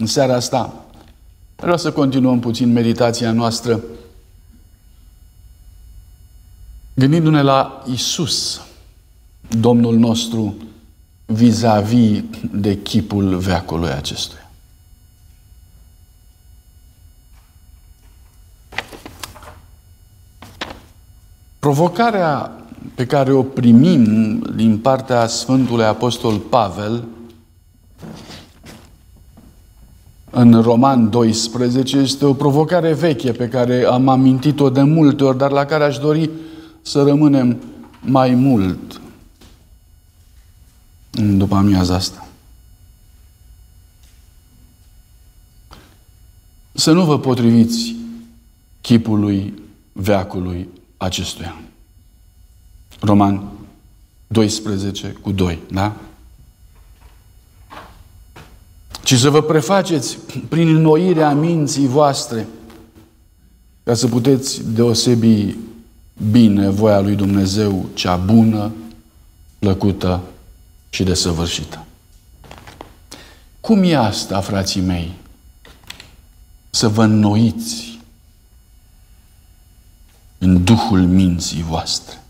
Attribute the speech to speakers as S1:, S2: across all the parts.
S1: În seara asta vreau să continuăm puțin meditația noastră gândindu-ne la Isus, Domnul nostru, vis-a-vis de chipul veacului acestuia. Provocarea pe care o primim din partea Sfântului Apostol Pavel în Roman 12 este o provocare veche pe care am amintit-o de multe ori, dar la care aș dori să rămânem mai mult în după amiaza asta. Să nu vă potriviți chipului veacului acestuia. Roman 12 cu 2, da? Ci să vă prefaceți prin înnoirea minții voastre ca să puteți deosebi bine voia lui Dumnezeu, cea bună, plăcută și desăvârșită. Cum e asta, frații mei? Să vă înnoiți în duhul minții voastre.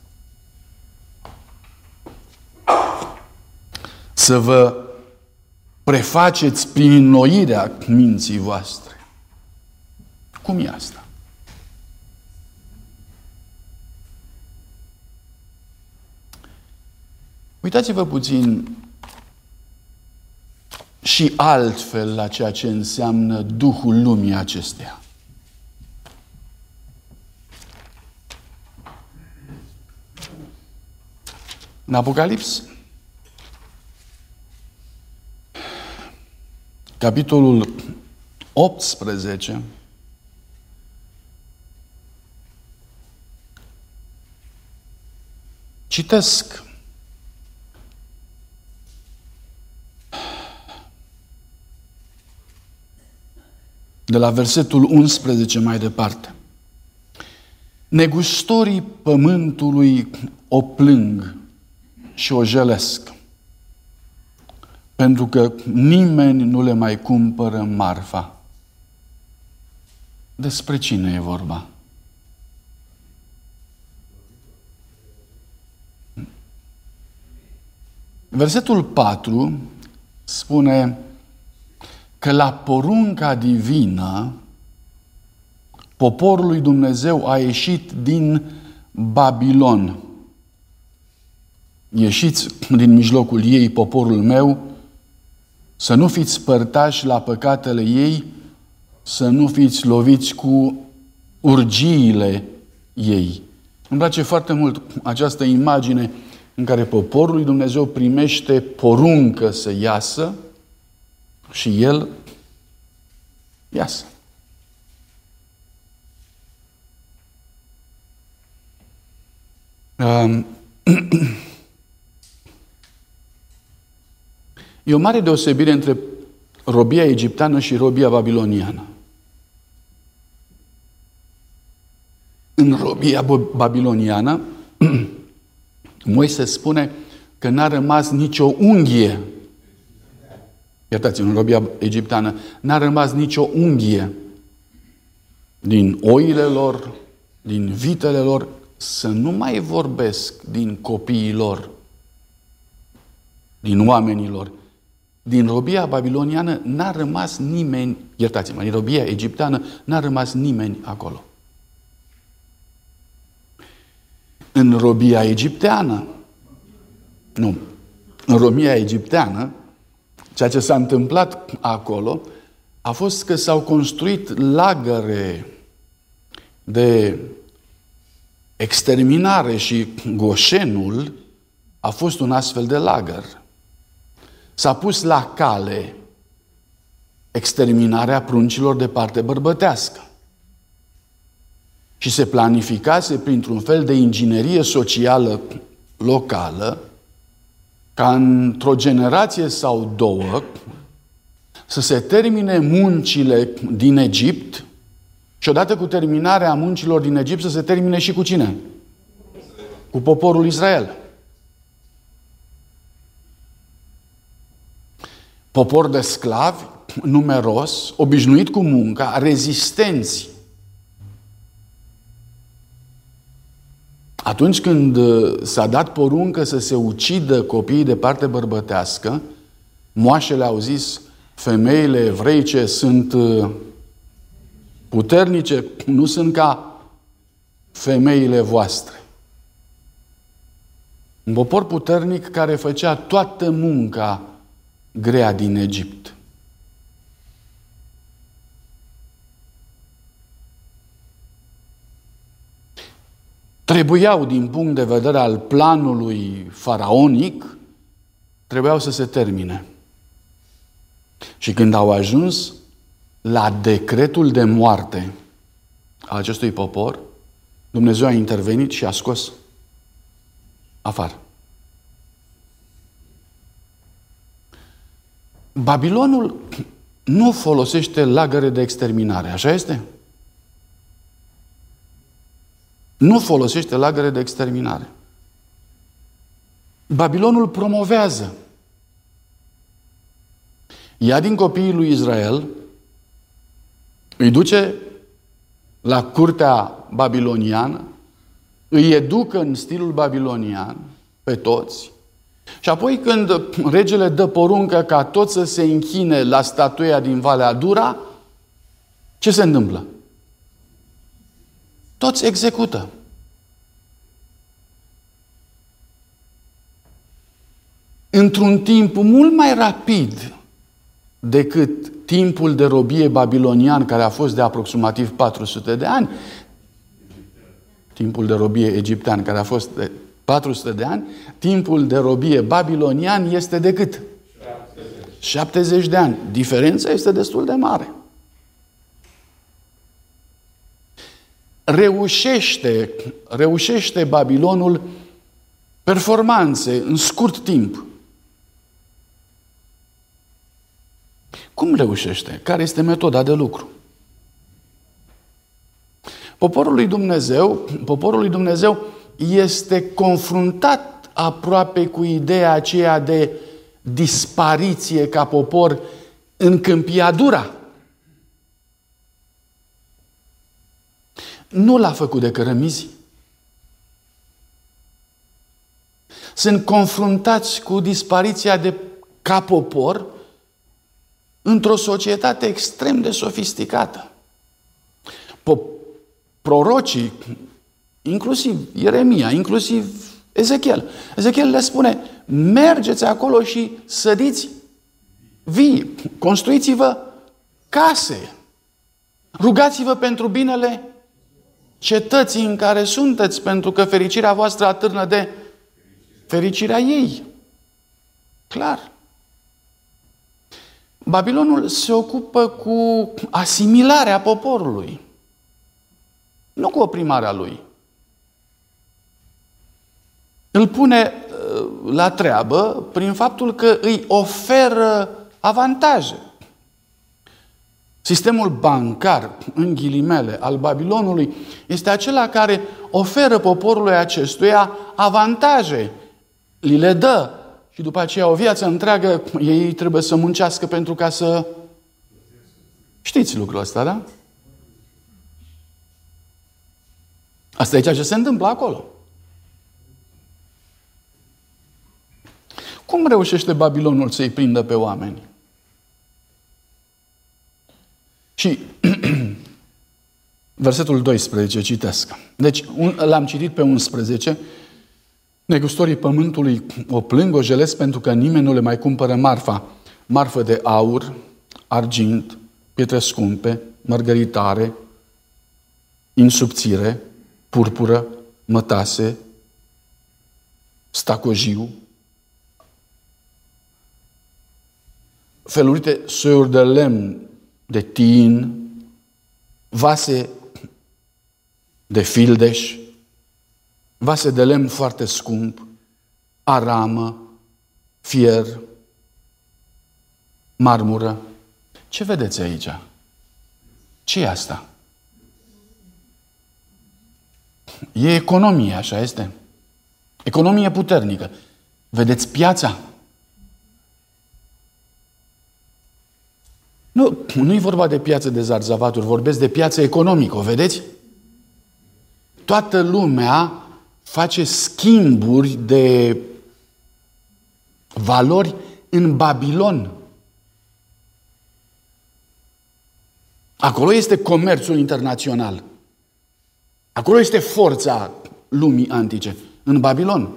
S1: Să vă prefaceți prin înnoirea minții voastre. Cum e asta? Uitați-vă puțin și altfel la ceea ce înseamnă Duhul lumii acesteia. În Apocalips, capitolul 18, citesc. De la versetul 11 mai departe. Negustorii pământului o plâng și o jelesc, pentru că nimeni nu le mai cumpără marfa. Despre cine e vorba? Versetul 4 spune că la porunca divină poporul lui Dumnezeu a ieșit din Babilon. Ieșiți din mijlocul ei, poporul meu, să nu fiți părtași la păcatele ei, să nu fiți loviți cu urgiile ei. Îmi place foarte mult această imagine în care poporul lui Dumnezeu primește poruncă să iasă, și el iasă. Um, e o mare deosebire între robia egipteană și robia babiloniană. În robia babiloniană, Moise spune că n-a rămas nicio unghie iertați-mă, în robia egipteană, n-a rămas nicio unghie din oile lor, din vitele lor, să nu mai vorbesc din copiii lor, din oamenii lor. Din robia babiloniană n-a rămas nimeni, iertați-mă, din robia egipteană n-a rămas nimeni acolo. În robia egipteană, nu, în robia egipteană, Ceea ce s-a întâmplat acolo a fost că s-au construit lagăre de exterminare și Goșenul a fost un astfel de lagăr. S-a pus la cale exterminarea pruncilor de parte bărbătească. Și se planificase printr-un fel de inginerie socială locală ca într-o generație sau două să se termine muncile din Egipt și odată cu terminarea muncilor din Egipt să se termine și cu cine? Cu poporul Israel. Popor de sclavi numeros, obișnuit cu munca, rezistenți. Atunci când uh, s-a dat poruncă să se ucidă copiii de parte bărbătească, moașele au zis, femeile evreice sunt uh, puternice, nu sunt ca femeile voastre. Un popor puternic care făcea toată munca grea din Egipt. Trebuiau, din punct de vedere al planului faraonic, trebuiau să se termine. Și când au ajuns la decretul de moarte a acestui popor, Dumnezeu a intervenit și a scos afară. Babilonul nu folosește lagăre de exterminare, așa este? Nu folosește lagăre de exterminare. Babilonul promovează. Ia din copiii lui Israel, îi duce la curtea babiloniană, îi educă în stilul babilonian pe toți și apoi când regele dă poruncă ca toți să se închine la statuia din Valea Dura, ce se întâmplă? Toți execută. Într-un timp mult mai rapid decât timpul de robie babilonian, care a fost de aproximativ 400 de ani, timpul de robie egiptean, care a fost de 400 de ani, timpul de robie babilonian este de cât? 70. 70 de ani. Diferența este destul de mare. Reușește, reușește Babilonul performanțe în scurt timp. Cum reușește? Care este metoda de lucru? Poporul lui Dumnezeu, poporul lui Dumnezeu este confruntat aproape cu ideea aceea de dispariție ca popor în câmpia dura. Nu l-a făcut de cărămizi. Sunt confruntați cu dispariția de ca popor într-o societate extrem de sofisticată. Prorocii, inclusiv Ieremia, inclusiv Ezechiel. Ezechiel le spune, mergeți acolo și sădiți vii, construiți-vă case, rugați-vă pentru binele cetății în care sunteți, pentru că fericirea voastră atârnă de fericirea ei. Clar. Babilonul se ocupă cu asimilarea poporului, nu cu oprimarea lui. Îl pune uh, la treabă prin faptul că îi oferă avantaje. Sistemul bancar, în ghilimele, al Babilonului este acela care oferă poporului acestuia avantaje, li le dă și după aceea o viață întreagă ei trebuie să muncească pentru ca să... Știți lucrul ăsta, da? Asta e ceea ce se întâmplă acolo. Cum reușește Babilonul să-i prindă pe oameni? Și versetul 12, citesc. Deci, un, l-am citit pe 11. Negustorii pământului o plâng, o jelesc pentru că nimeni nu le mai cumpără marfa. Marfă de aur, argint, pietre scumpe, mărgăritare, insubțire, purpură, mătase, stacojiu, felurite soiuri de lemn, de tin, vase de fildeș, vase de lemn foarte scump, aramă, fier, marmură. Ce vedeți aici? ce e asta? E economie, așa este. Economie puternică. Vedeți piața? Nu, nu e vorba de piață de zarzavaturi, vorbesc de piață economică, o vedeți? Toată lumea face schimburi de valori în Babilon. Acolo este comerțul internațional. Acolo este forța lumii antice, în Babilon.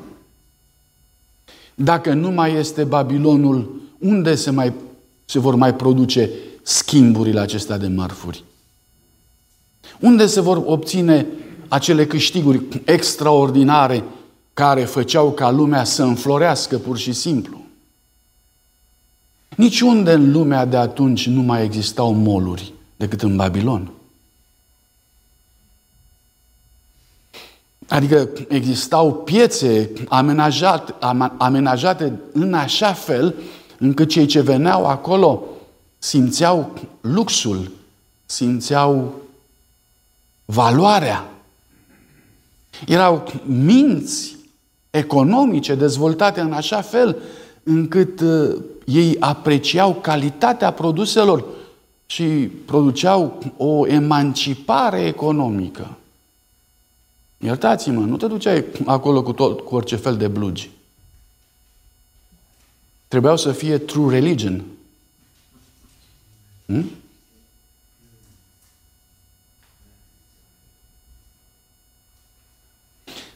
S1: Dacă nu mai este Babilonul, unde se, mai, se vor mai produce schimburile acestea de mărfuri? Unde se vor obține acele câștiguri extraordinare care făceau ca lumea să înflorească pur și simplu? Niciunde în lumea de atunci nu mai existau moluri decât în Babilon. Adică existau piețe amenajate, amenajate în așa fel încât cei ce veneau acolo simțeau luxul, simțeau valoarea. Erau minți economice dezvoltate în așa fel încât uh, ei apreciau calitatea produselor și produceau o emancipare economică. Iertați-mă, nu te duceai acolo cu, tot, cu orice fel de blugi. Trebuiau să fie true religion. Hmm?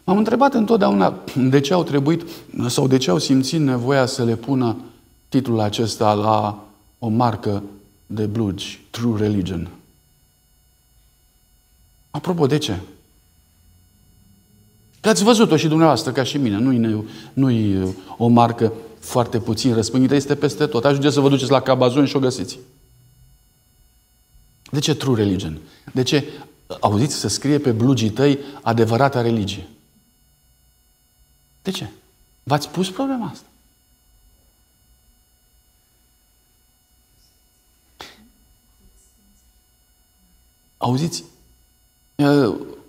S1: M-am întrebat întotdeauna de ce au trebuit sau de ce au simțit nevoia să le pună titlul acesta la o marcă de blugi, True Religion. Apropo, de ce? Că ați văzut-o și dumneavoastră, ca și mine. Nu-i, nu o marcă foarte puțin răspândită, este peste tot. Ajungeți să vă duceți la Cabazon și o găsiți. De ce true religion? De ce, auziți, să scrie pe blugii tăi adevărata religie? De ce? V-ați pus problema asta? Auziți,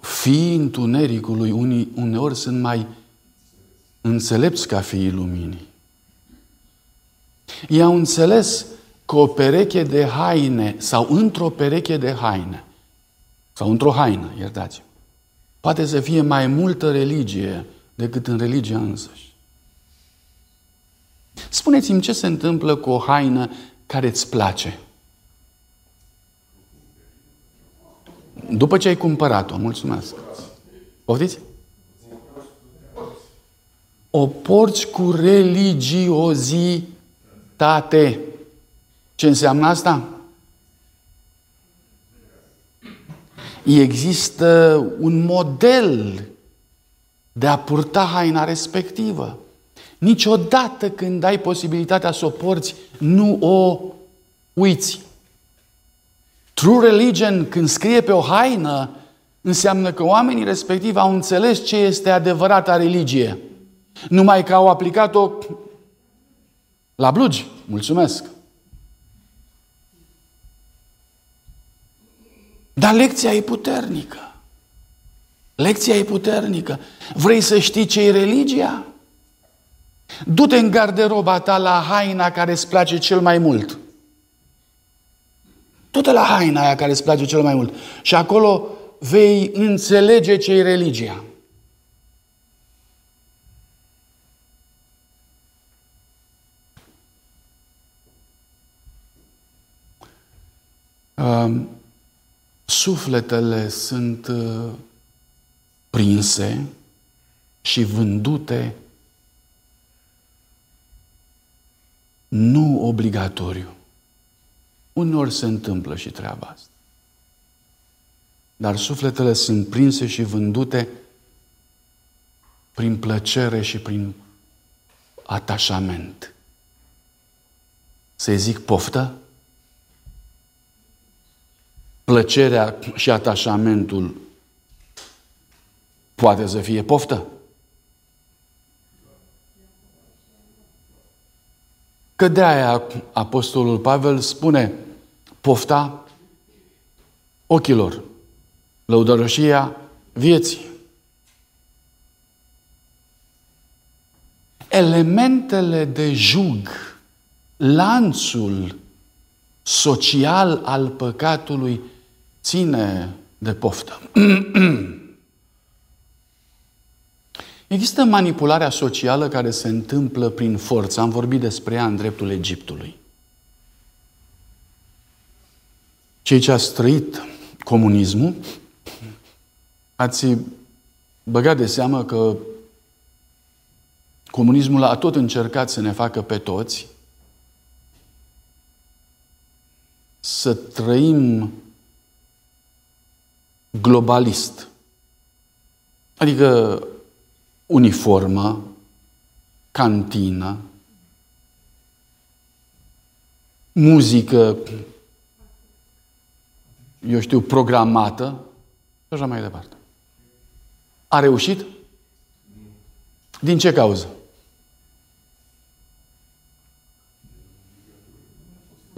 S1: fiii întunericului unii, uneori sunt mai înțelepți ca fiii luminii. Ei au înțeles că o pereche de haine sau într-o pereche de haine sau într-o haină, iertați poate să fie mai multă religie decât în religia însăși. Spuneți-mi ce se întâmplă cu o haină care îți place. După ce ai cumpărat-o, mulțumesc. Poftiți? O porți cu religiozitate. Ce înseamnă asta? Există un model de a purta haina respectivă. Niciodată când ai posibilitatea să o porți, nu o uiți. True religion, când scrie pe o haină, înseamnă că oamenii respectivi au înțeles ce este adevărata religie. Numai că au aplicat-o la blugi. Mulțumesc! Dar lecția e puternică. Lecția e puternică. Vrei să știi ce e religia? Du-te în garderoba ta la haina care îți place cel mai mult. Du-te la haina aia care îți place cel mai mult. Și acolo vei înțelege ce e religia. Um, sufletele sunt uh, prinse și vândute nu obligatoriu. Uneori se întâmplă și treaba asta. Dar sufletele sunt prinse și vândute prin plăcere și prin atașament. Să zic poftă? Plăcerea și atașamentul poate să fie poftă? Că de aia Apostolul Pavel spune pofta ochilor, lăudărășia vieții. Elementele de jug, lanțul social al păcatului ține de poftă. Există manipularea socială care se întâmplă prin forță. Am vorbit despre ea în dreptul Egiptului. Cei ce ați trăit comunismul, ați băgat de seamă că comunismul a tot încercat să ne facă pe toți să trăim globalist. Adică uniformă, cantină, muzică, eu știu, programată și așa mai departe. A reușit? Din ce cauză?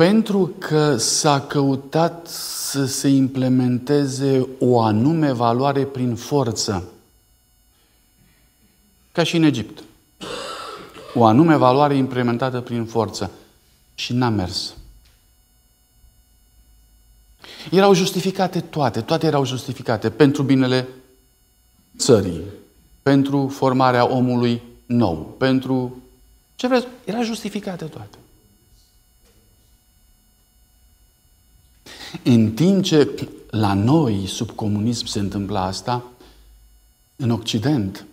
S1: Pentru că s-a căutat să se implementeze o anume valoare prin forță. Ca și în Egipt. O anume valoare implementată prin forță. Și n-a mers. Erau justificate toate, toate erau justificate pentru binele țării, pentru formarea omului nou, pentru ce vreți, era justificate toate. În timp ce la noi, sub comunism, se întâmpla asta, în Occident,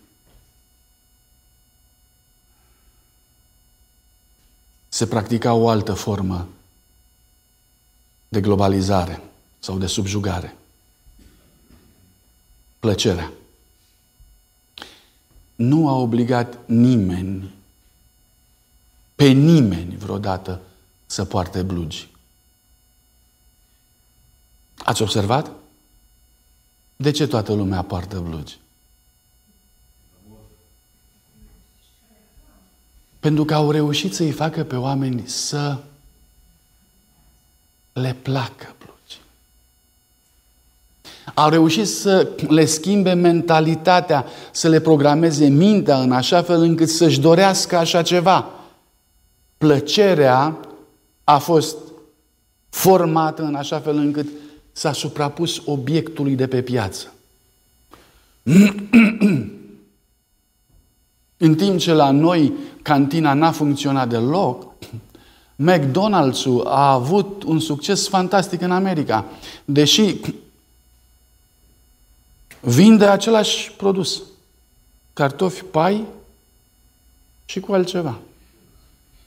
S1: se practica o altă formă de globalizare sau de subjugare. Plăcerea. Nu a obligat nimeni, pe nimeni vreodată, să poarte blugi. Ați observat? De ce toată lumea poartă blugi? Pentru că au reușit să-i facă pe oameni să le placă blugi. Au reușit să le schimbe mentalitatea, să le programeze mintea în așa fel încât să-și dorească așa ceva. Plăcerea a fost formată în așa fel încât s-a suprapus obiectului de pe piață. În timp ce la noi cantina n-a funcționat deloc, McDonald's-ul a avut un succes fantastic în America. Deși vinde același produs. Cartofi, pai și cu altceva.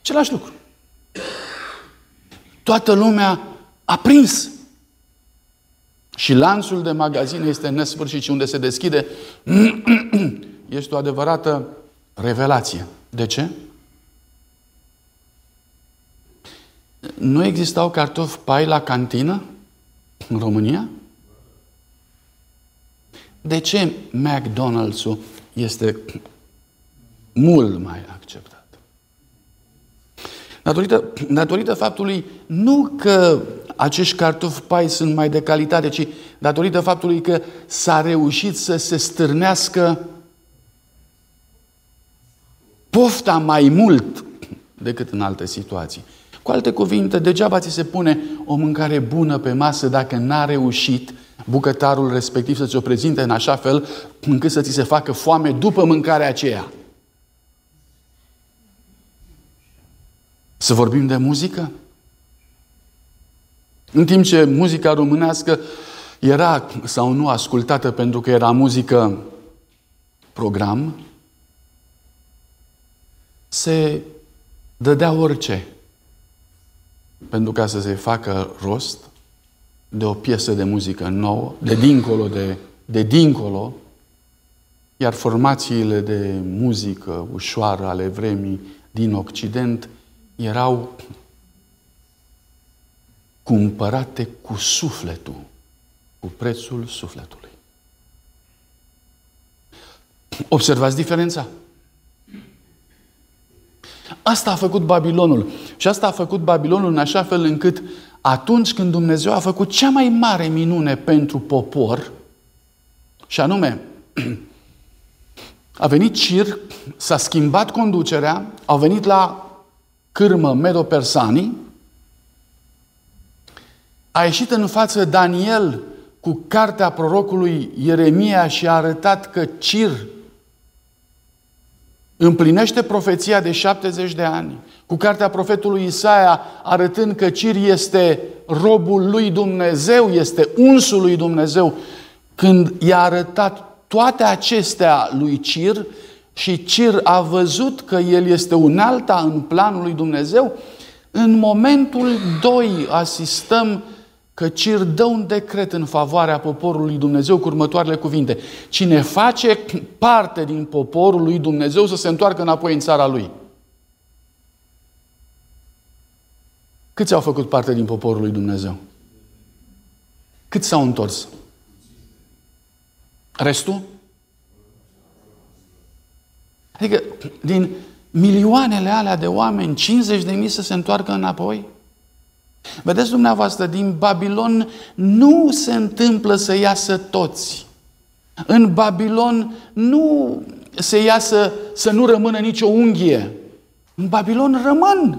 S1: Același lucru. Toată lumea a prins și lanțul de magazine este nesfârșit și unde se deschide este o adevărată revelație. De ce? Nu existau cartofi pai la cantină în România? De ce McDonald's-ul este mult mai acceptat? Datorită, datorită faptului nu că acești cartofi pai sunt mai de calitate, ci datorită faptului că s-a reușit să se stârnească pofta mai mult decât în alte situații. Cu alte cuvinte, degeaba ți se pune o mâncare bună pe masă dacă n-a reușit bucătarul respectiv să ți-o prezinte în așa fel încât să ți se facă foame după mâncarea aceea. Să vorbim de muzică? În timp ce muzica românească era sau nu ascultată pentru că era muzică program, se dădea orice pentru ca să se facă rost de o piesă de muzică nouă, de dincolo de, de dincolo, iar formațiile de muzică ușoară ale vremii din Occident erau cumpărate cu sufletul, cu prețul sufletului. Observați diferența? Asta a făcut Babilonul. Și asta a făcut Babilonul în așa fel încât atunci când Dumnezeu a făcut cea mai mare minune pentru popor, și anume, a venit Cir, s-a schimbat conducerea, au venit la cârmă medo-persanii a ieșit în față Daniel cu cartea prorocului Ieremia și a arătat că Cir împlinește profeția de 70 de ani, cu cartea profetului Isaia arătând că Cir este robul lui Dumnezeu, este unsul lui Dumnezeu, când i-a arătat toate acestea lui Cir și Cir a văzut că el este un alta în planul lui Dumnezeu, în momentul 2 asistăm că Cir dă un decret în favoarea poporului Dumnezeu cu următoarele cuvinte. Cine face parte din poporul lui Dumnezeu să se întoarcă înapoi în țara lui. Câți au făcut parte din poporul lui Dumnezeu? Cât s-au întors? Restul? Adică din milioanele alea de oameni, 50 de mii să se întoarcă înapoi? Vedeți dumneavoastră, din Babilon nu se întâmplă să iasă toți. În Babilon nu se iasă să nu rămână nicio unghie. În Babilon rămân.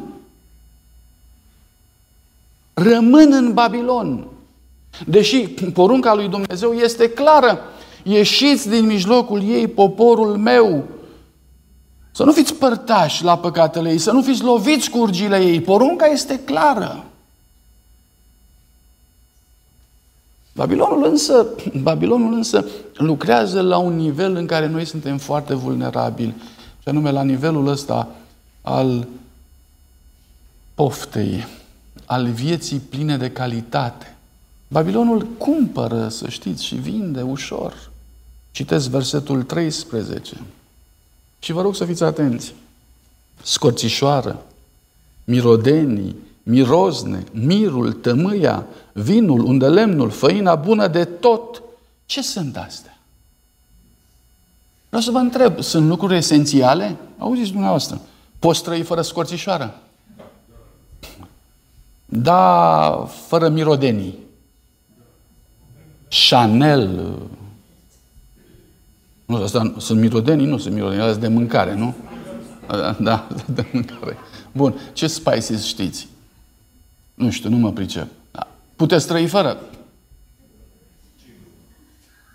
S1: Rămân în Babilon. Deși porunca lui Dumnezeu este clară. Ieșiți din mijlocul ei, poporul meu. Să nu fiți părtași la păcatele ei, să nu fiți loviți cu urgile ei. Porunca este clară. Babilonul însă, Babilonul însă lucrează la un nivel în care noi suntem foarte vulnerabili, și anume la nivelul ăsta al poftei, al vieții pline de calitate. Babilonul cumpără, să știți, și vinde ușor. Citesc versetul 13. Și vă rog să fiți atenți. Scorțișoară, mirodenii, mirozne, mirul, tămâia, vinul, unde lemnul, făina bună de tot. Ce sunt astea? Vreau să vă întreb, sunt lucruri esențiale? Auziți dumneavoastră, poți trăi fără scorțișoară? Da, fără mirodenii. Chanel. Nu, asta sunt mirodenii? Nu sunt mirodenii, alea de mâncare, nu? Da, de mâncare. Bun, ce spices știți? Nu știu, nu mă pricep. Da. Puteți trăi fără?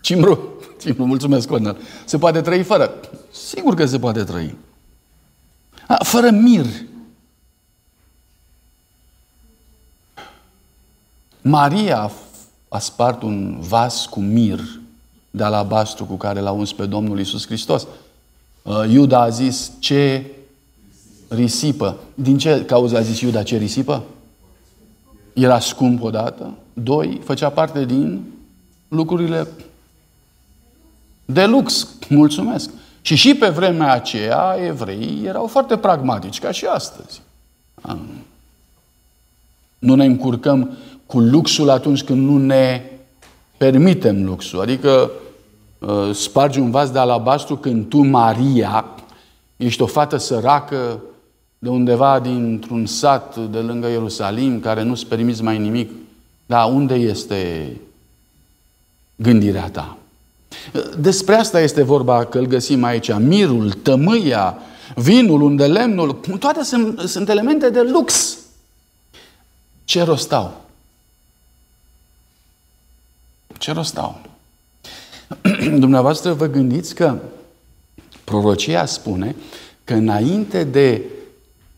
S1: Cimbru. Cimbru, mulțumesc, Cornel. Se poate trăi fără? Sigur că se poate trăi. A, fără mir. Maria a spart un vas cu mir de alabastru cu care l-a uns pe Domnul Isus Hristos. Uh, Iuda a zis, ce risipă. Din ce cauză a zis Iuda ce risipă? Era scump odată. Doi, făcea parte din lucrurile de lux. Mulțumesc. Și și pe vremea aceea, evreii erau foarte pragmatici, ca și astăzi. Nu ne încurcăm cu luxul atunci când nu ne permitem luxul. Adică uh, spargi un vas de alabastru când tu, Maria, ești o fată săracă, de undeva dintr-un sat de lângă Ierusalim, care nu-ți permiți mai nimic, dar unde este gândirea ta? Despre asta este vorba că îl găsim aici. Mirul, tămâia, vinul, unde lemnul, toate sunt, sunt elemente de lux. Ce rost au? Ce rost au? Dumneavoastră vă gândiți că prorocia spune că înainte de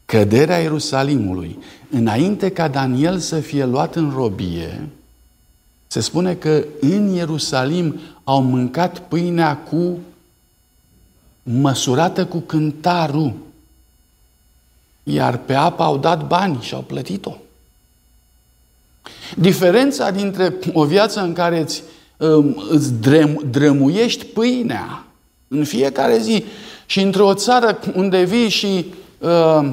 S1: căderea Ierusalimului, înainte ca Daniel să fie luat în robie, se spune că în Ierusalim au mâncat pâinea cu măsurată cu cântarul, iar pe apă au dat bani și au plătit-o. Diferența dintre o viață în care îți, um, îți drem, drămuiești pâinea în fiecare zi și într-o țară unde vii și uh,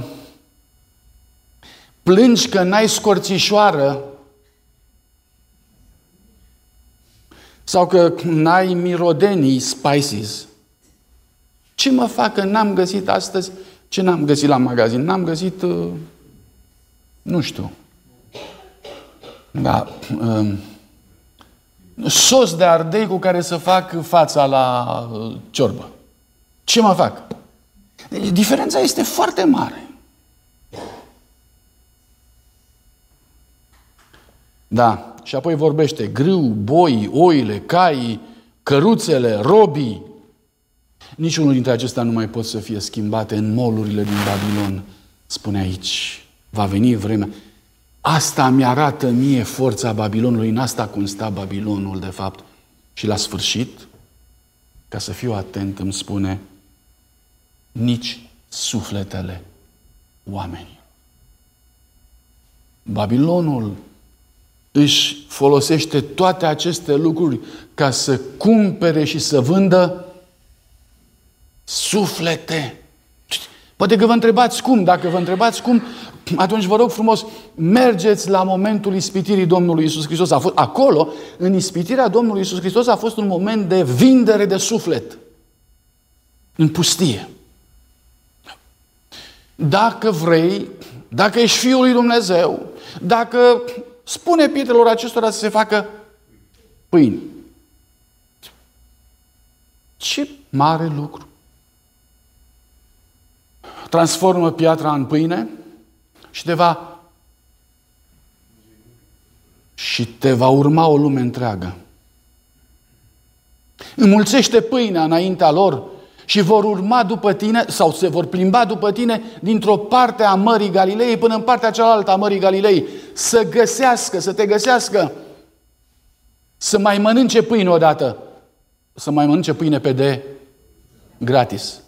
S1: plângi că n-ai scorțișoară sau că n-ai mirodenii, spices. Ce mă fac că n-am găsit astăzi? Ce n-am găsit la magazin? N-am găsit, uh, nu știu, da, um, sos de ardei cu care să fac fața la uh, ciorbă. Ce mă fac? Deci, diferența este foarte Da, și apoi vorbește grâu, boi, oile, caii, căruțele, robii. Niciunul dintre acestea nu mai pot să fie schimbate în molurile din Babilon. Spune aici, va veni vremea. Asta mi-arată mie forța Babilonului, în asta consta Babilonul, de fapt. Și la sfârșit, ca să fiu atent, îmi spune, nici sufletele oamenilor. Babilonul își folosește toate aceste lucruri ca să cumpere și să vândă suflete. Poate că vă întrebați cum, dacă vă întrebați cum, atunci vă rog frumos, mergeți la momentul ispitirii Domnului Isus Hristos. A fost, acolo, în ispitirea Domnului Isus Hristos, a fost un moment de vindere de suflet. În pustie. Dacă vrei, dacă ești Fiul lui Dumnezeu, dacă spune pietrelor acestora să se facă pâini. Ce mare lucru! Transformă piatra în pâine și te va și te va urma o lume întreagă. Înmulțește pâinea înaintea lor și vor urma după tine sau se vor plimba după tine dintr-o parte a Mării Galilei până în partea cealaltă a Mării Galilei. Să găsească, să te găsească, să mai mănânce pâine odată, să mai mănânce pâine pe de gratis.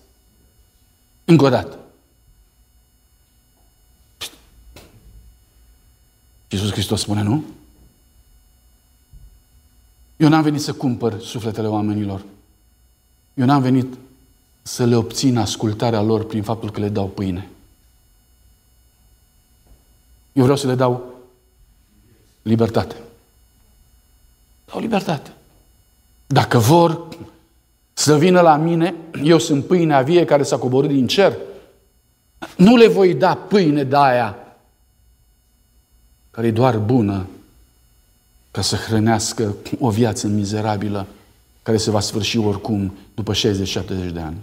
S1: Încă o dată. Iisus Hristos spune, nu? Eu n-am venit să cumpăr sufletele oamenilor. Eu n-am venit să le obțin ascultarea lor prin faptul că le dau pâine. Eu vreau să le dau libertate. Dau libertate. Dacă vor să vină la mine, eu sunt pâinea vie care s-a coborât din cer. Nu le voi da pâine de aia care e doar bună ca să hrănească o viață mizerabilă care se va sfârși oricum după 60-70 de ani.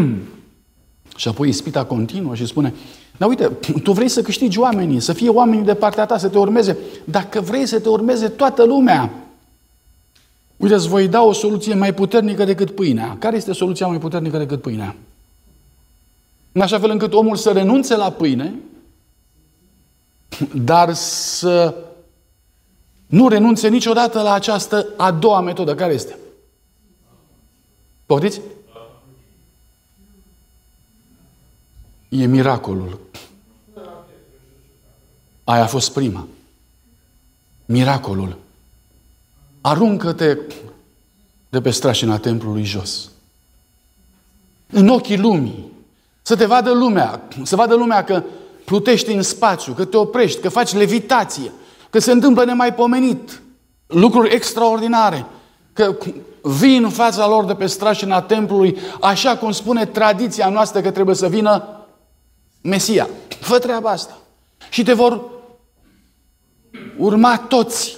S1: și apoi ispita continuă și spune, dar uite, tu vrei să câștigi oamenii, să fie oamenii de partea ta, să te urmeze. Dacă vrei să te urmeze toată lumea, uite, îți voi da o soluție mai puternică decât pâinea. Care este soluția mai puternică decât pâinea? În așa fel încât omul să renunțe la pâine, dar să nu renunțe niciodată la această a doua metodă. Care este? Poftiți? E miracolul. Aia a fost prima. Miracolul. Aruncă-te de pe strașina templului jos. În ochii lumii. Să te vadă lumea. Să vadă lumea că plutești în spațiu, că te oprești, că faci levitație, că se întâmplă nemaipomenit. Lucruri extraordinare. Că vii în fața lor de pe strașina templului, așa cum spune tradiția noastră că trebuie să vină Mesia. Fă treaba asta. Și te vor urma toți.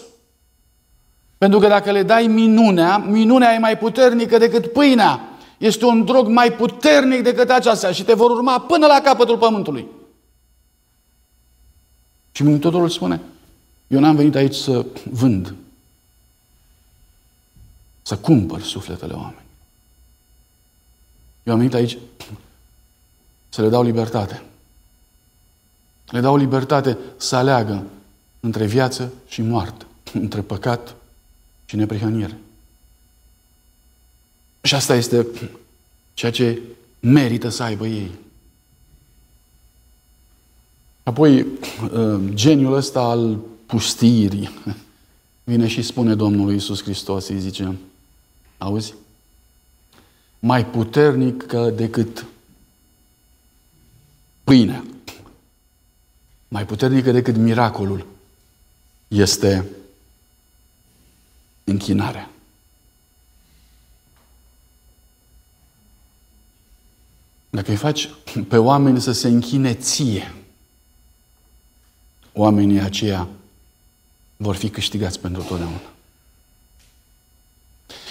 S1: Pentru că dacă le dai minunea, minunea e mai puternică decât pâinea. Este un drog mai puternic decât aceasta și te vor urma până la capătul pământului. Și Mântuitorul spune, eu n-am venit aici să vând, să cumpăr sufletele oameni. Eu am venit aici să le dau libertate. Le dau libertate să aleagă între viață și moarte, între păcat și neprihănire. Și asta este ceea ce merită să aibă ei. Apoi, uh, geniul ăsta al pustirii vine și spune Domnului Isus Hristos, îi zice, auzi? Mai puternic decât pâinea mai puternică decât miracolul este închinarea. Dacă îi faci pe oameni să se închine ție, oamenii aceia vor fi câștigați pentru totdeauna.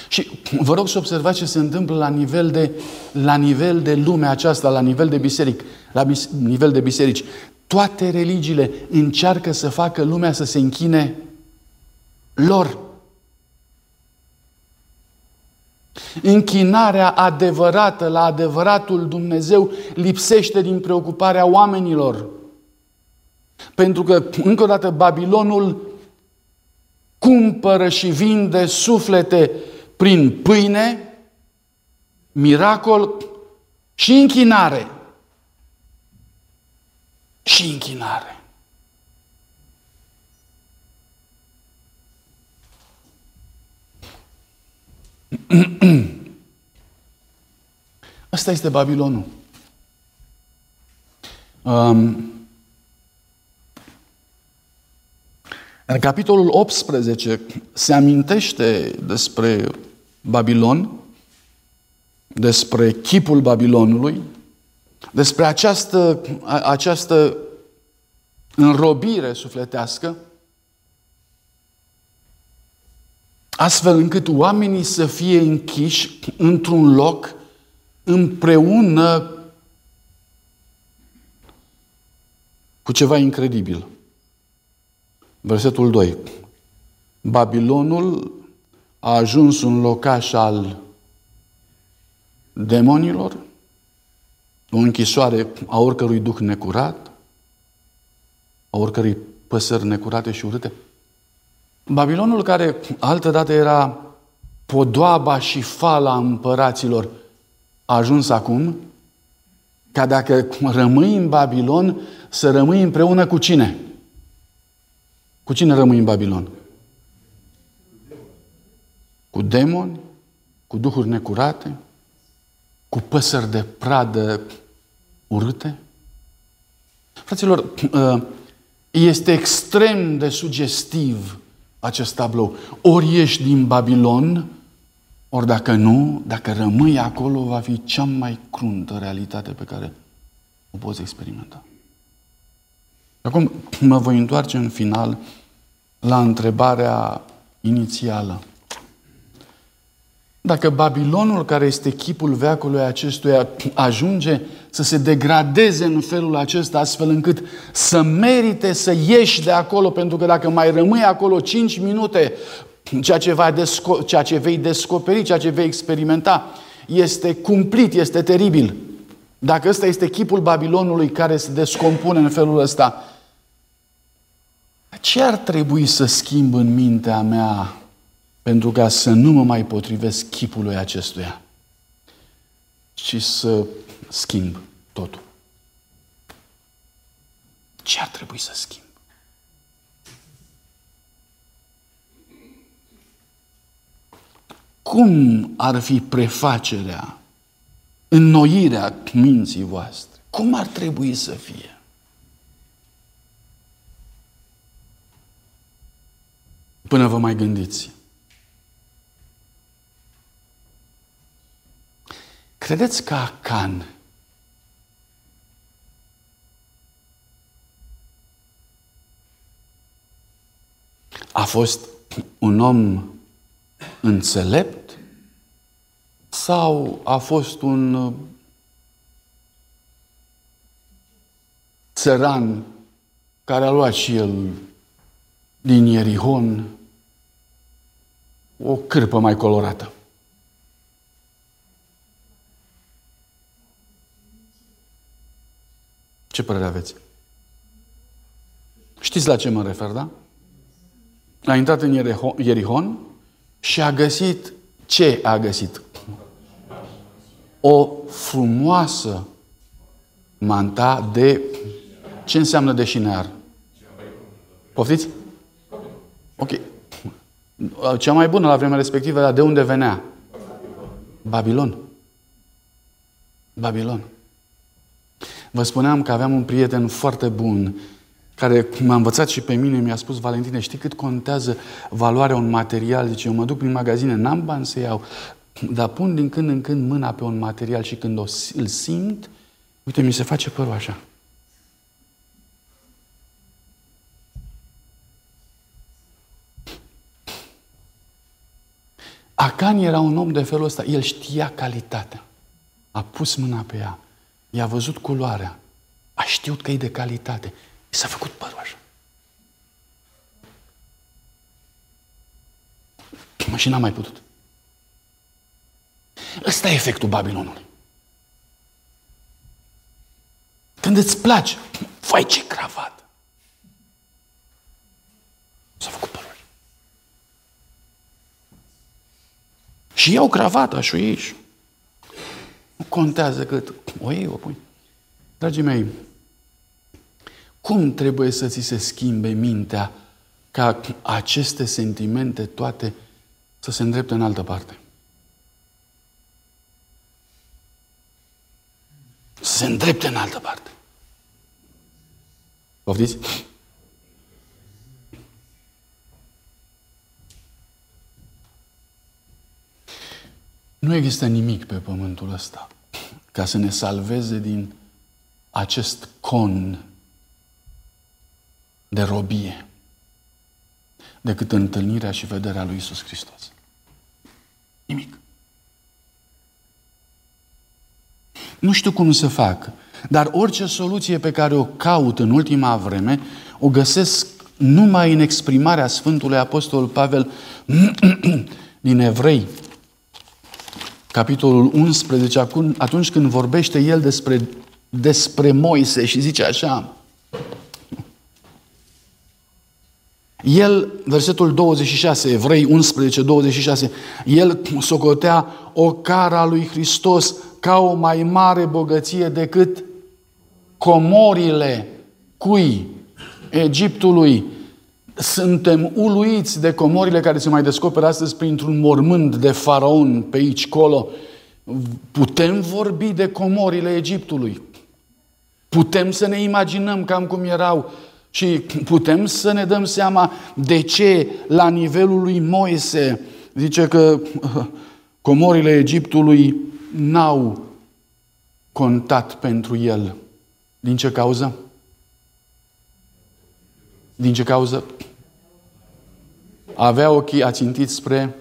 S1: Și vă rog să observați ce se întâmplă la nivel de, la nivel de lumea aceasta, la nivel de biseric, la bis, nivel de biserici. toate religiile încearcă să facă lumea să se închine lor. Închinarea adevărată la adevăratul Dumnezeu lipsește din preocuparea oamenilor. Pentru că, încă o dată, Babilonul cumpără și vinde suflete prin pâine, miracol și închinare. Și închinare. Asta este Babilonul. Um, în capitolul 18 se amintește despre Babilon, despre chipul Babilonului, despre această, această înrobire sufletească, astfel încât oamenii să fie închiși într-un loc împreună cu ceva incredibil. Versetul 2. Babilonul a ajuns un locaș al demonilor, o închisoare a oricărui duh necurat, a oricărui păsări necurate și urâte. Babilonul care altădată era podoaba și fala împăraților, a ajuns acum ca dacă rămâi în Babilon, să rămâi împreună cu cine? Cu cine rămâi în Babilon? Cu demoni? Cu duhuri necurate? Cu păsări de pradă urâte? Fraților, ă, este extrem de sugestiv acest tablou. Ori ești din Babilon, ori dacă nu, dacă rămâi acolo, va fi cea mai cruntă realitate pe care o poți experimenta. Acum mă voi întoarce în final la întrebarea inițială. Dacă Babilonul, care este chipul veacului acestuia, ajunge să se degradeze în felul acesta, astfel încât să merite să ieși de acolo, pentru că dacă mai rămâi acolo 5 minute, ceea ce, va desco- ceea ce vei descoperi, ceea ce vei experimenta, este cumplit, este teribil. Dacă ăsta este chipul Babilonului care se descompune în felul ăsta, ce ar trebui să schimb în mintea mea pentru ca să nu mă mai potrivesc chipului acestuia, ci să schimb totul? Ce ar trebui să schimb? Cum ar fi prefacerea, înnoirea minții voastre? Cum ar trebui să fie? Până vă mai gândiți. Credeți că Acan a fost un om înțelept sau a fost un uh, țăran care a luat și el din Ierihon o cârpă mai colorată. Ce părere aveți? Știți la ce mă refer, da? A intrat în Ierihon și a găsit ce a găsit? O frumoasă manta de... Ce înseamnă de șinear? Poftiți? Ok. Cea mai bună la vremea respectivă era de unde venea? Babilon. Babilon. Vă spuneam că aveam un prieten foarte bun care m-a învățat și pe mine, mi-a spus, Valentine, știi cât contează valoarea un material? Zice, eu mă duc prin magazine, n-am bani să iau, dar pun din când în când mâna pe un material și când o, îl simt, uite, mi se face părul așa. Acan era un om de felul ăsta. El știa calitatea. A pus mâna pe ea. I-a văzut culoarea. A știut că e de calitate. I s-a făcut părul așa. Și n-a mai putut. Ăsta e efectul Babilonului. Când îți place, fai ce cravată. S-a făcut Și iau cravata și o iei și nu contează cât o iei, o pui. Dragii mei, cum trebuie să ți se schimbe mintea ca aceste sentimente toate să se îndrepte în altă parte? Să se îndrepte în altă parte. Poftiți? Nu există nimic pe pământul ăsta ca să ne salveze din acest con de robie decât întâlnirea și vederea lui Isus Hristos. Nimic. Nu știu cum să fac, dar orice soluție pe care o caut în ultima vreme, o găsesc numai în exprimarea Sfântului Apostol Pavel din Evrei, capitolul 11, atunci când vorbește el despre, despre Moise și zice așa, El, versetul 26, Evrei 11, 26, el socotea o cara lui Hristos ca o mai mare bogăție decât comorile cui Egiptului. Suntem uluiți de comorile care se mai descoperă astăzi printr-un mormânt de faraon pe aici, colo. Putem vorbi de comorile Egiptului. Putem să ne imaginăm cam cum erau și putem să ne dăm seama de ce la nivelul lui Moise zice că comorile Egiptului n-au contat pentru el. Din ce cauză? Din ce cauză? Avea ochii ațintiți spre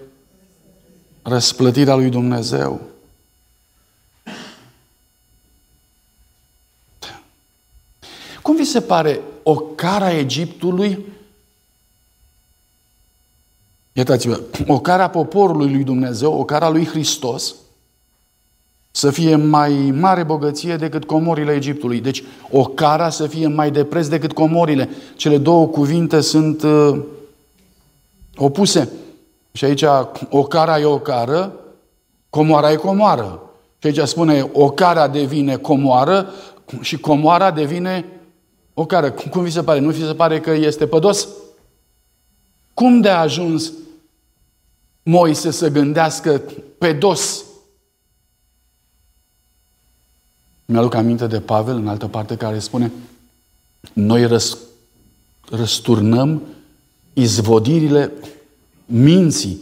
S1: răsplătirea lui Dumnezeu. Cum vi se pare o cara Egiptului? Iertați-vă, o cara poporului lui Dumnezeu, o cara lui Hristos, să fie mai mare bogăție decât comorile Egiptului. Deci o cara să fie mai de preț decât comorile. Cele două cuvinte sunt uh, opuse. Și aici o cara e o cară, comoara e comoară. Și aici spune o cara devine comoară și comoara devine o cară. Cum vi se pare? Nu vi se pare că este pădos? Cum de a ajuns Moise să gândească pe dos Mi-aduc aminte de Pavel, în altă parte, care spune noi răs, răsturnăm izvodirile minții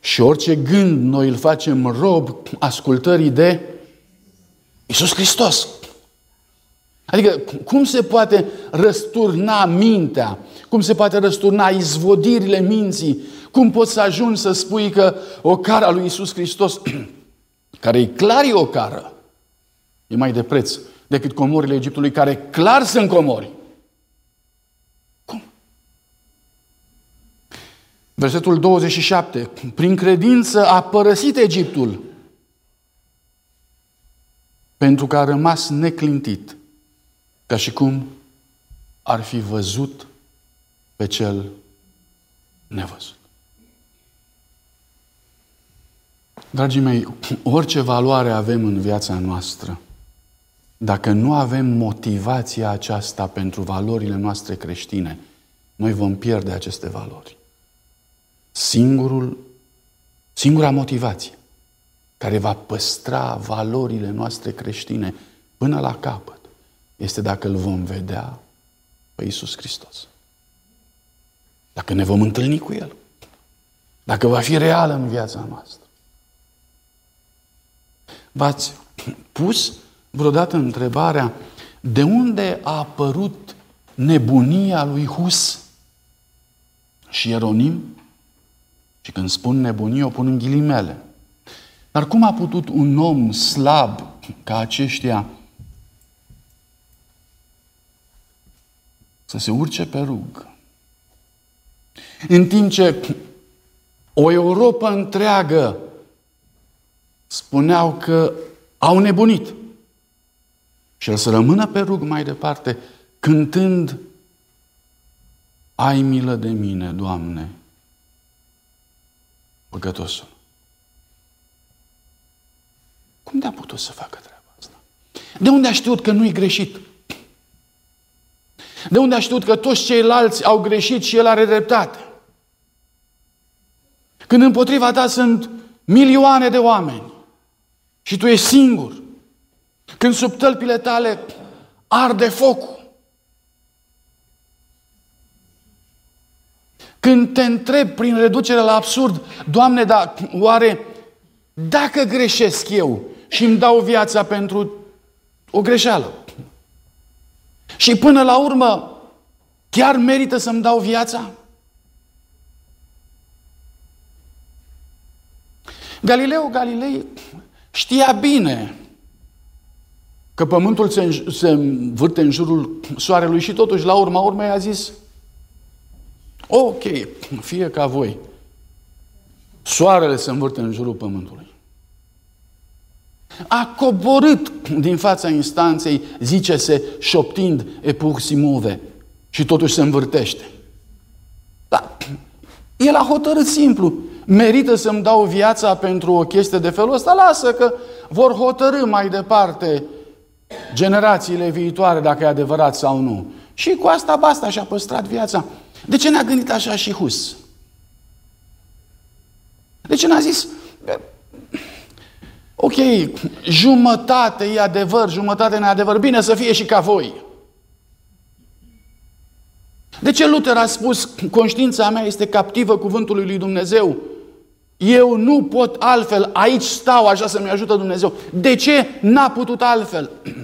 S1: și orice gând noi îl facem rob ascultării de Isus Hristos. Adică cum se poate răsturna mintea? Cum se poate răsturna izvodirile minții? Cum poți să ajungi să spui că o cara lui Isus Hristos, care e clar e o cară, e mai de preț decât comorile Egiptului, care clar sunt comori. Versetul 27. Prin credință a părăsit Egiptul pentru că a rămas neclintit, ca și cum ar fi văzut pe cel nevăzut. Dragii mei, orice valoare avem în viața noastră, dacă nu avem motivația aceasta pentru valorile noastre creștine, noi vom pierde aceste valori. Singurul, singura motivație care va păstra valorile noastre creștine până la capăt este dacă îl vom vedea pe Iisus Hristos. Dacă ne vom întâlni cu El. Dacă va fi real în viața noastră. V-ați pus vreodată întrebarea de unde a apărut nebunia lui Hus și Ieronim? Și când spun nebunie, o pun în ghilimele. Dar cum a putut un om slab ca aceștia să se urce pe rug. În timp ce o Europa întreagă spuneau că au nebunit. Și el să rămână pe rug mai departe, cântând Ai milă de mine, Doamne, păcătosul. Cum de-a putut să facă treaba asta? De unde a știut că nu-i greșit? De unde a știut că toți ceilalți au greșit și el are dreptate? Când împotriva ta sunt milioane de oameni și tu ești singur. Când sub tălpile tale arde focul. Când te întreb prin reducere la absurd, Doamne, dar oare dacă greșesc eu și îmi dau viața pentru o greșeală și până la urmă chiar merită să-mi dau viața? Galileu Galilei știa bine că pământul se, se învârte în jurul soarelui și totuși la urma urmei a zis ok, fie ca voi. Soarele se învârte în jurul pământului. A coborât din fața instanței, zice-se, șoptind epuximove și totuși se învârtește. Dar el a hotărât simplu merită să-mi dau viața pentru o chestie de felul ăsta, lasă că vor hotărâ mai departe generațiile viitoare dacă e adevărat sau nu. Și cu asta basta și-a păstrat viața. De ce n-a gândit așa și Hus? De ce n-a zis, ok, jumătate e adevăr, jumătate e adevăr, bine să fie și ca voi. De ce Luther a spus, conștiința mea este captivă cuvântului lui Dumnezeu? Eu nu pot altfel, aici stau așa să-mi ajută Dumnezeu. De ce n-a putut altfel?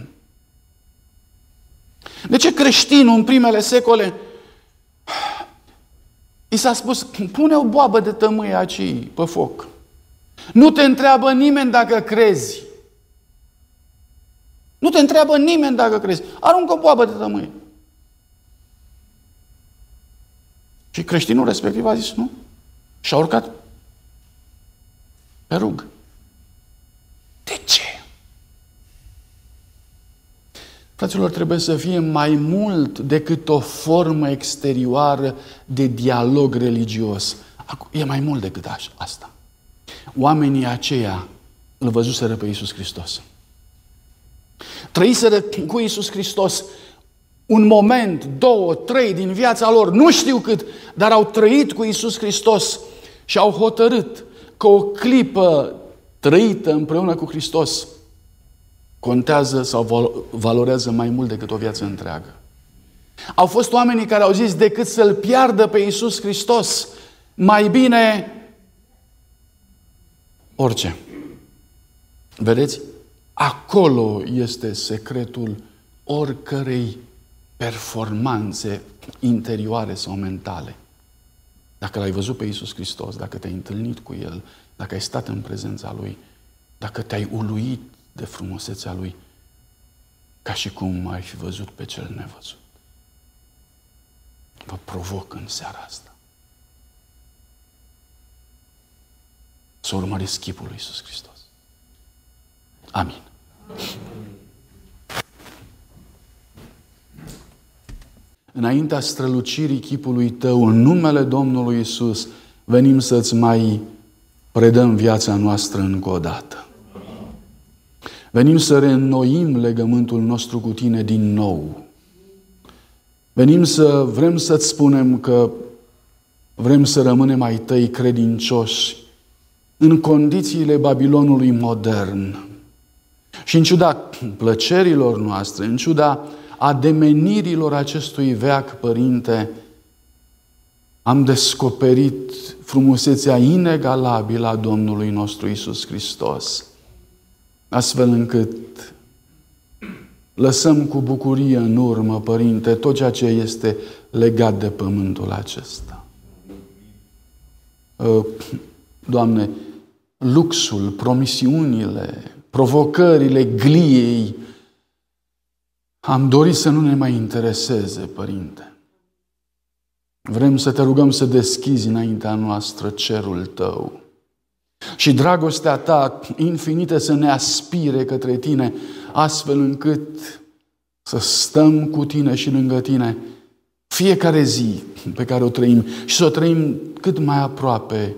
S1: De ce creștinul în primele secole i s-a spus, pune o boabă de tămâie aici pe foc. Nu te întreabă nimeni dacă crezi. Nu te întreabă nimeni dacă crezi. Aruncă o boabă de tămâie. Și creștinul respectiv a zis nu. Și a urcat pe rug. De ce? Fraților, trebuie să fie mai mult decât o formă exterioară de dialog religios. E mai mult decât asta. Oamenii aceia îl văzuseră pe Iisus Hristos. Trăiseră cu Iisus Hristos un moment, două, trei din viața lor, nu știu cât, dar au trăit cu Iisus Hristos și au hotărât că o clipă trăită împreună cu Hristos contează sau valorează mai mult decât o viață întreagă. Au fost oamenii care au zis decât să-L piardă pe Iisus Hristos, mai bine orice. Vedeți? Acolo este secretul oricărei performanțe interioare sau mentale. Dacă l-ai văzut pe Iisus Hristos, dacă te-ai întâlnit cu El, dacă ai stat în prezența Lui, dacă te-ai uluit de frumusețea Lui, ca și cum ai fi văzut pe cel nevăzut. Vă provoc în seara asta. Să urmăriți chipul lui Iisus Hristos. Amin. Înaintea strălucirii chipului tău, în numele Domnului Isus, venim să-ți mai predăm viața noastră încă o dată. Venim să reînnoim legământul nostru cu tine din nou. Venim să vrem să-ți spunem că vrem să rămânem mai tăi credincioși în condițiile Babilonului modern. Și în ciuda plăcerilor noastre, în ciuda ademenirilor acestui veac părinte, am descoperit frumusețea inegalabilă a Domnului nostru Isus Hristos, astfel încât lăsăm cu bucurie în urmă, Părinte, tot ceea ce este legat de pământul acesta. Ă, Doamne, luxul, promisiunile, provocările gliei, am dorit să nu ne mai intereseze, Părinte. Vrem să te rugăm să deschizi înaintea noastră cerul tău. Și dragostea ta infinită să ne aspire către tine, astfel încât să stăm cu tine și lângă tine fiecare zi pe care o trăim și să o trăim cât mai aproape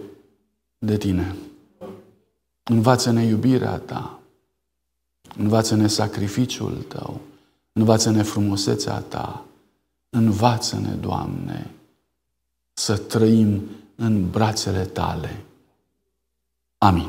S1: de tine. Învață-ne iubirea ta, învață-ne sacrificiul tău, învață-ne frumusețea ta, învață-ne, Doamne, să trăim în brațele tale. Amin.